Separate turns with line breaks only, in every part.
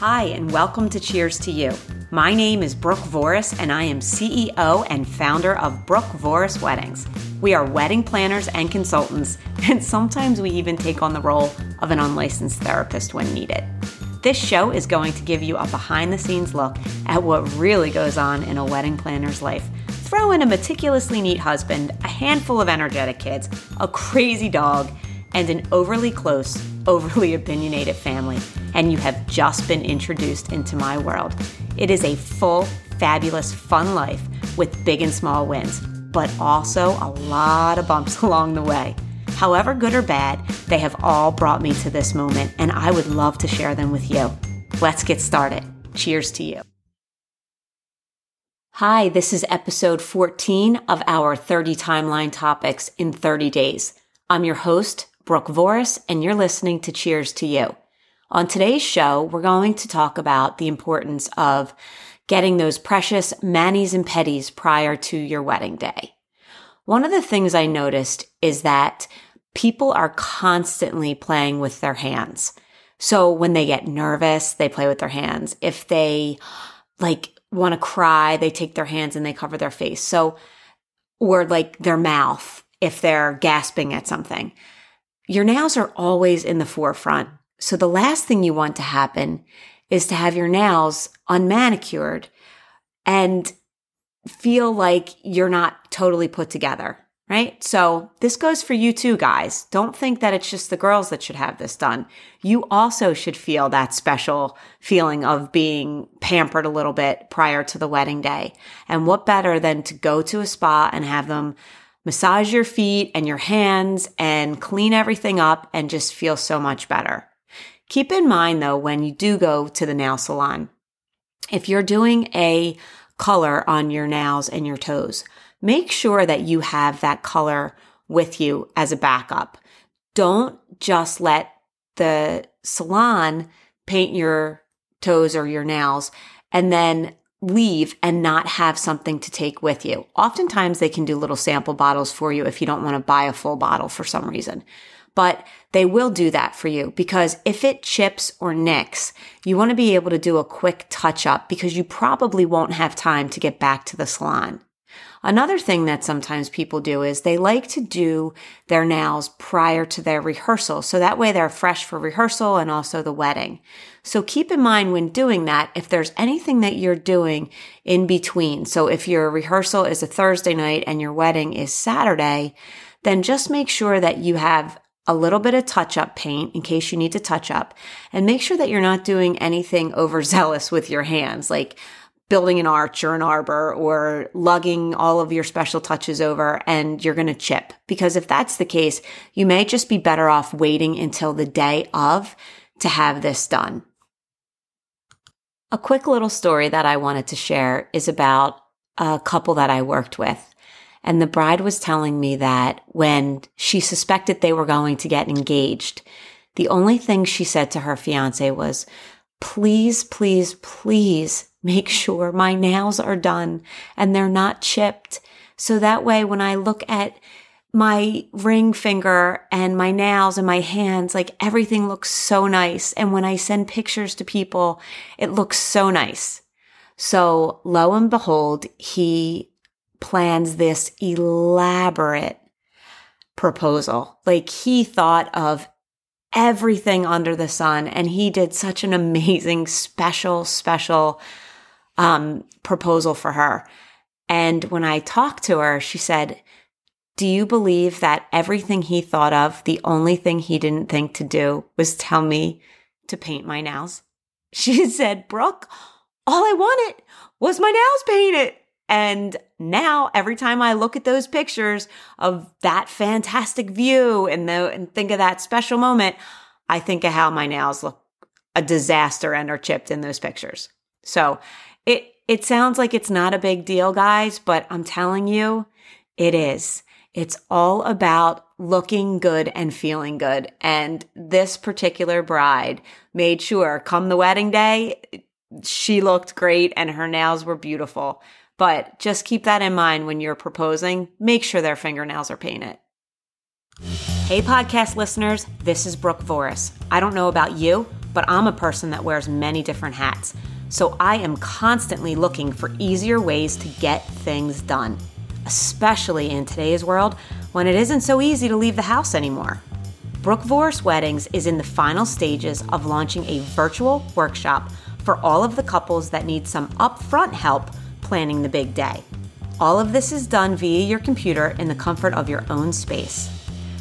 Hi, and welcome to Cheers to You. My name is Brooke Voris, and I am CEO and founder of Brooke Voris Weddings. We are wedding planners and consultants, and sometimes we even take on the role of an unlicensed therapist when needed. This show is going to give you a behind the scenes look at what really goes on in a wedding planner's life. Throw in a meticulously neat husband, a handful of energetic kids, a crazy dog, and an overly close, overly opinionated family, and you have just been introduced into my world. It is a full, fabulous, fun life with big and small wins, but also a lot of bumps along the way. However, good or bad, they have all brought me to this moment, and I would love to share them with you. Let's get started. Cheers to you. Hi, this is episode 14 of our 30 timeline topics in 30 days. I'm your host, Brooke Voris, and you're listening to Cheers to You. On today's show, we're going to talk about the importance of getting those precious manis and pedis prior to your wedding day. One of the things I noticed is that people are constantly playing with their hands. So when they get nervous, they play with their hands. If they like want to cry, they take their hands and they cover their face. So, or like their mouth if they're gasping at something. Your nails are always in the forefront. So the last thing you want to happen is to have your nails unmanicured and feel like you're not totally put together right? So this goes for you too, guys. Don't think that it's just the girls that should have this done. You also should feel that special feeling of being pampered a little bit prior to the wedding day. And what better than to go to a spa and have them massage your feet and your hands and clean everything up and just feel so much better. Keep in mind though, when you do go to the nail salon, if you're doing a color on your nails and your toes, make sure that you have that color with you as a backup. Don't just let the salon paint your toes or your nails and then leave and not have something to take with you. Oftentimes they can do little sample bottles for you if you don't want to buy a full bottle for some reason. But they will do that for you because if it chips or nicks, you want to be able to do a quick touch up because you probably won't have time to get back to the salon. Another thing that sometimes people do is they like to do their nails prior to their rehearsal. So that way they're fresh for rehearsal and also the wedding. So keep in mind when doing that, if there's anything that you're doing in between. So if your rehearsal is a Thursday night and your wedding is Saturday, then just make sure that you have a little bit of touch up paint in case you need to touch up and make sure that you're not doing anything overzealous with your hands. Like building an arch or an arbor or lugging all of your special touches over and you're going to chip. Because if that's the case, you may just be better off waiting until the day of to have this done. A quick little story that I wanted to share is about a couple that I worked with. And the bride was telling me that when she suspected they were going to get engaged, the only thing she said to her fiance was, please, please, please make sure my nails are done and they're not chipped. So that way, when I look at my ring finger and my nails and my hands, like everything looks so nice. And when I send pictures to people, it looks so nice. So lo and behold, he plans this elaborate proposal. Like he thought of everything under the sun and he did such an amazing, special, special um, proposal for her. And when I talked to her, she said, Do you believe that everything he thought of, the only thing he didn't think to do was tell me to paint my nails? She said, Brooke, all I wanted was my nails painted. And now every time I look at those pictures of that fantastic view and, the, and think of that special moment, I think of how my nails look a disaster and are chipped in those pictures. So it it sounds like it's not a big deal, guys, but I'm telling you, it is. It's all about looking good and feeling good. And this particular bride made sure come the wedding day, she looked great and her nails were beautiful. But just keep that in mind when you're proposing. Make sure their fingernails are painted. Hey, podcast listeners, this is Brooke Voris. I don't know about you but I'm a person that wears many different hats. So I am constantly looking for easier ways to get things done, especially in today's world when it isn't so easy to leave the house anymore. Brooke Voris Weddings is in the final stages of launching a virtual workshop for all of the couples that need some upfront help planning the big day. All of this is done via your computer in the comfort of your own space.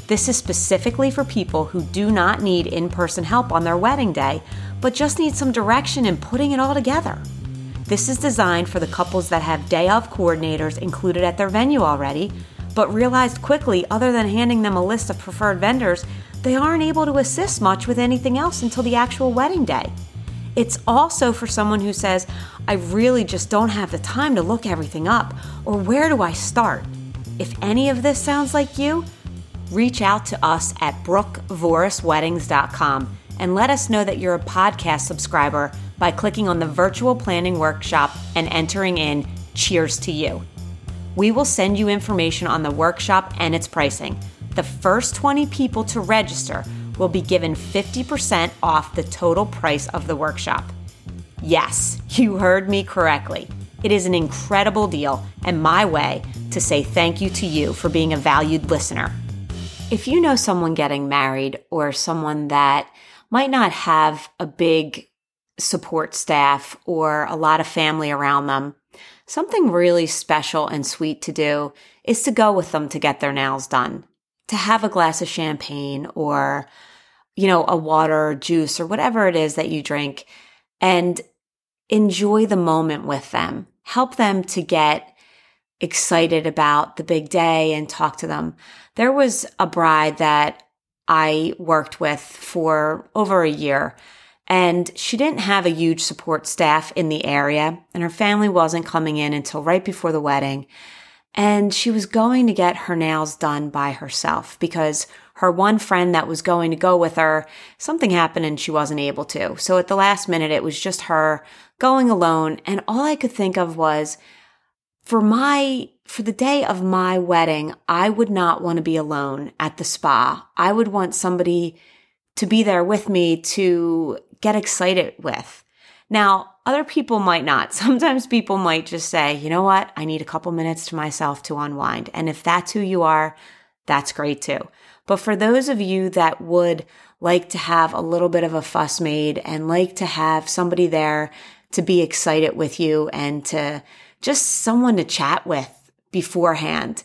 This is specifically for people who do not need in person help on their wedding day, but just need some direction in putting it all together. This is designed for the couples that have day of coordinators included at their venue already, but realized quickly, other than handing them a list of preferred vendors, they aren't able to assist much with anything else until the actual wedding day. It's also for someone who says, I really just don't have the time to look everything up, or where do I start? If any of this sounds like you, reach out to us at brookevorisweddings.com and let us know that you're a podcast subscriber by clicking on the virtual planning workshop and entering in Cheers to You. We will send you information on the workshop and its pricing. The first 20 people to register will be given 50% off the total price of the workshop. Yes, you heard me correctly. It is an incredible deal and my way to say thank you to you for being a valued listener. If you know someone getting married or someone that might not have a big support staff or a lot of family around them, something really special and sweet to do is to go with them to get their nails done, to have a glass of champagne or, you know, a water or juice or whatever it is that you drink and enjoy the moment with them. Help them to get excited about the big day and talk to them. There was a bride that I worked with for over a year and she didn't have a huge support staff in the area and her family wasn't coming in until right before the wedding. And she was going to get her nails done by herself because her one friend that was going to go with her, something happened and she wasn't able to. So at the last minute, it was just her going alone. And all I could think of was, for my for the day of my wedding, I would not want to be alone at the spa. I would want somebody to be there with me to get excited with. Now, other people might not. Sometimes people might just say, you know what? I need a couple minutes to myself to unwind. And if that's who you are, that's great too. But for those of you that would like to have a little bit of a fuss made and like to have somebody there to be excited with you and to just someone to chat with beforehand.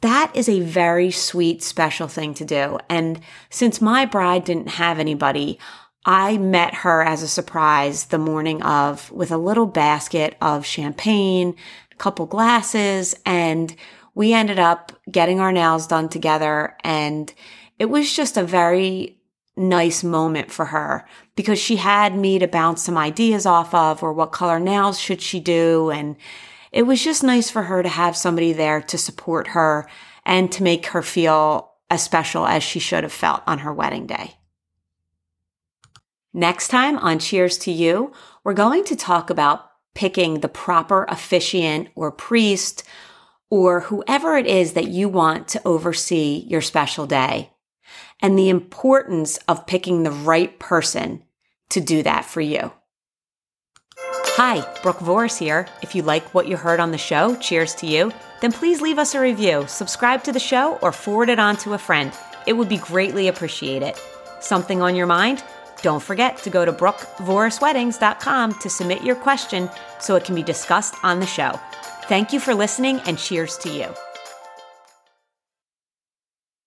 That is a very sweet, special thing to do. And since my bride didn't have anybody, I met her as a surprise the morning of with a little basket of champagne, a couple glasses, and we ended up getting our nails done together. And it was just a very nice moment for her because she had me to bounce some ideas off of or what color nails should she do. And it was just nice for her to have somebody there to support her and to make her feel as special as she should have felt on her wedding day. Next time on Cheers to You, we're going to talk about picking the proper officiant or priest or whoever it is that you want to oversee your special day and the importance of picking the right person to do that for you. Hi, Brooke Voris here. If you like what you heard on the show, cheers to you, then please leave us a review, subscribe to the show, or forward it on to a friend. It would be greatly appreciated. Something on your mind? Don't forget to go to brookevorisweddings.com to submit your question so it can be discussed on the show. Thank you for listening and cheers to you.